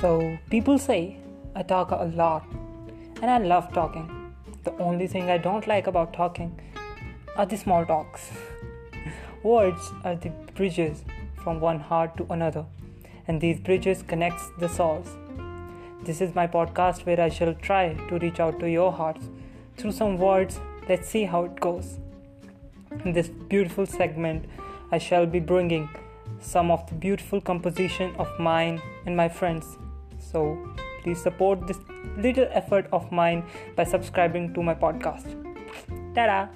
So, people say I talk a lot, and I love talking. The only thing I don't like about talking are the small talks. Words are the bridges from one heart to another, and these bridges connects the souls. This is my podcast where I shall try to reach out to your hearts through some words. Let's see how it goes. In this beautiful segment, I shall be bringing some of the beautiful composition of mine and my friends. So please support this little effort of mine by subscribing to my podcast. Ta-da!